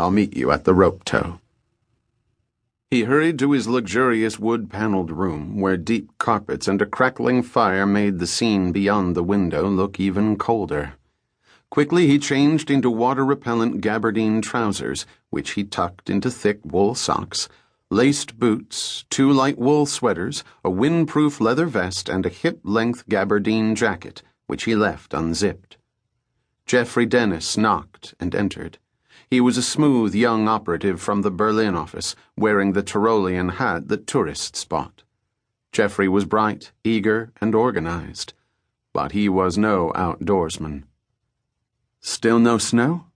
I'll meet you at the rope tow. He hurried to his luxurious wood paneled room, where deep carpets and a crackling fire made the scene beyond the window look even colder. Quickly he changed into water repellent gabardine trousers, which he tucked into thick wool socks, laced boots, two light wool sweaters, a windproof leather vest, and a hip length gabardine jacket, which he left unzipped. Jeffrey Dennis knocked and entered. He was a smooth young operative from the Berlin office, wearing the Tyrolean hat that tourists bought. Jeffrey was bright, eager, and organized, but he was no outdoorsman. Still no snow?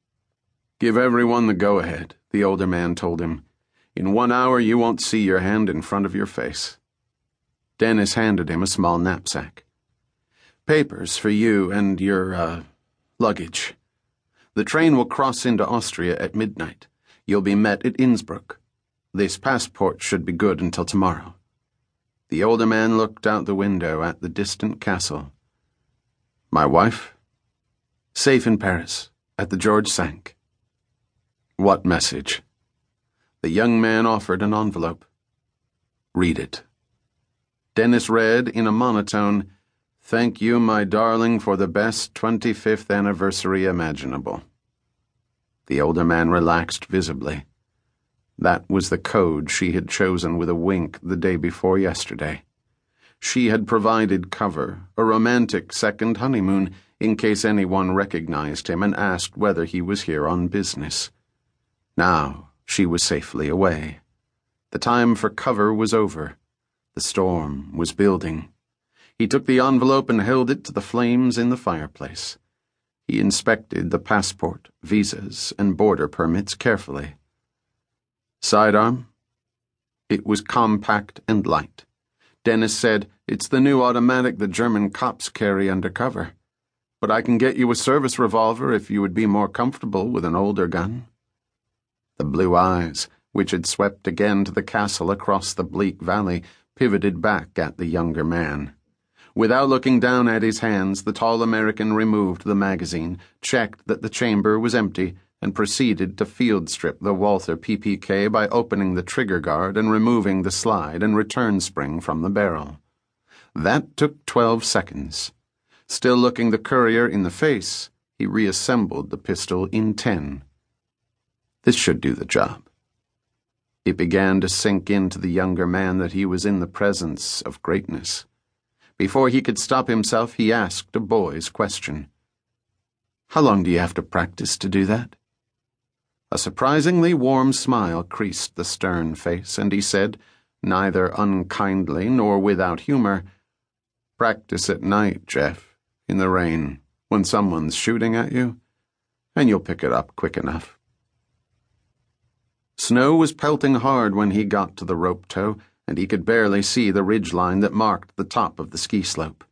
Give everyone the go ahead, the older man told him. In one hour, you won't see your hand in front of your face. Dennis handed him a small knapsack. Papers for you and your, uh, luggage. The train will cross into Austria at midnight. You'll be met at Innsbruck. This passport should be good until tomorrow. The older man looked out the window at the distant castle. My wife? Safe in Paris, at the George Cinq. What message? The young man offered an envelope. Read it. Dennis read in a monotone, Thank you, my darling, for the best 25th anniversary imaginable. The older man relaxed visibly. That was the code she had chosen with a wink the day before yesterday. She had provided cover, a romantic second honeymoon, in case anyone recognized him and asked whether he was here on business. Now she was safely away. The time for cover was over. The storm was building. He took the envelope and held it to the flames in the fireplace. He inspected the passport, visas, and border permits carefully. Sidearm? It was compact and light. Dennis said, It's the new automatic the German cops carry undercover. But I can get you a service revolver if you would be more comfortable with an older gun. The blue eyes, which had swept again to the castle across the bleak valley, pivoted back at the younger man. Without looking down at his hands, the tall American removed the magazine, checked that the chamber was empty, and proceeded to field strip the Walther PPK by opening the trigger guard and removing the slide and return spring from the barrel. That took twelve seconds. Still looking the courier in the face, he reassembled the pistol in ten. This should do the job. It began to sink into the younger man that he was in the presence of greatness. Before he could stop himself, he asked a boy's question. How long do you have to practice to do that? A surprisingly warm smile creased the stern face, and he said, neither unkindly nor without humor, Practice at night, Jeff, in the rain, when someone's shooting at you, and you'll pick it up quick enough. Snow was pelting hard when he got to the rope tow and he could barely see the ridgeline that marked the top of the ski slope.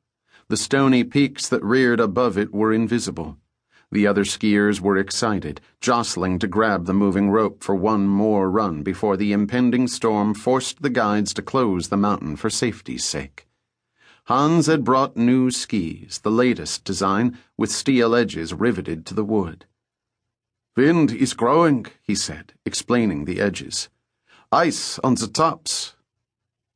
The stony peaks that reared above it were invisible. The other skiers were excited, jostling to grab the moving rope for one more run before the impending storm forced the guides to close the mountain for safety's sake. Hans had brought new skis, the latest design, with steel edges riveted to the wood. Wind is growing, he said, explaining the edges. Ice on the tops,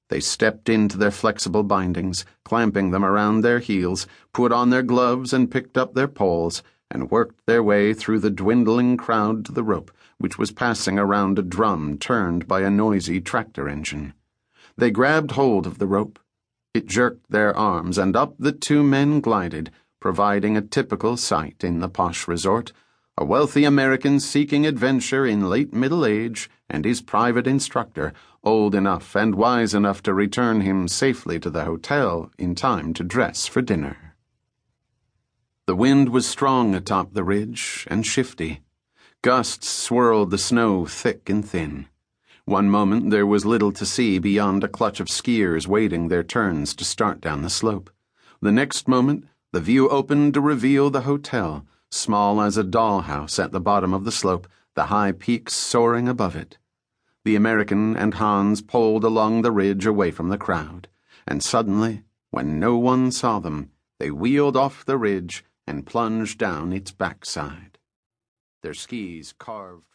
they stepped into their flexible bindings, clamping them around their heels, put on their gloves and picked up their poles, and worked their way through the dwindling crowd to the rope, which was passing around a drum turned by a noisy tractor engine. They grabbed hold of the rope. It jerked their arms, and up the two men glided, providing a typical sight in the posh resort a wealthy American seeking adventure in late middle age, and his private instructor, old enough and wise enough to return him safely to the hotel in time to dress for dinner. The wind was strong atop the ridge and shifty. Gusts swirled the snow thick and thin. One moment there was little to see beyond a clutch of skiers waiting their turns to start down the slope. The next moment, the view opened to reveal the hotel small as a dollhouse at the bottom of the slope, the high peaks soaring above it. The American and Hans poled along the ridge away from the crowd, and suddenly, when no one saw them, they wheeled off the ridge and plunged down its backside. Their skis carved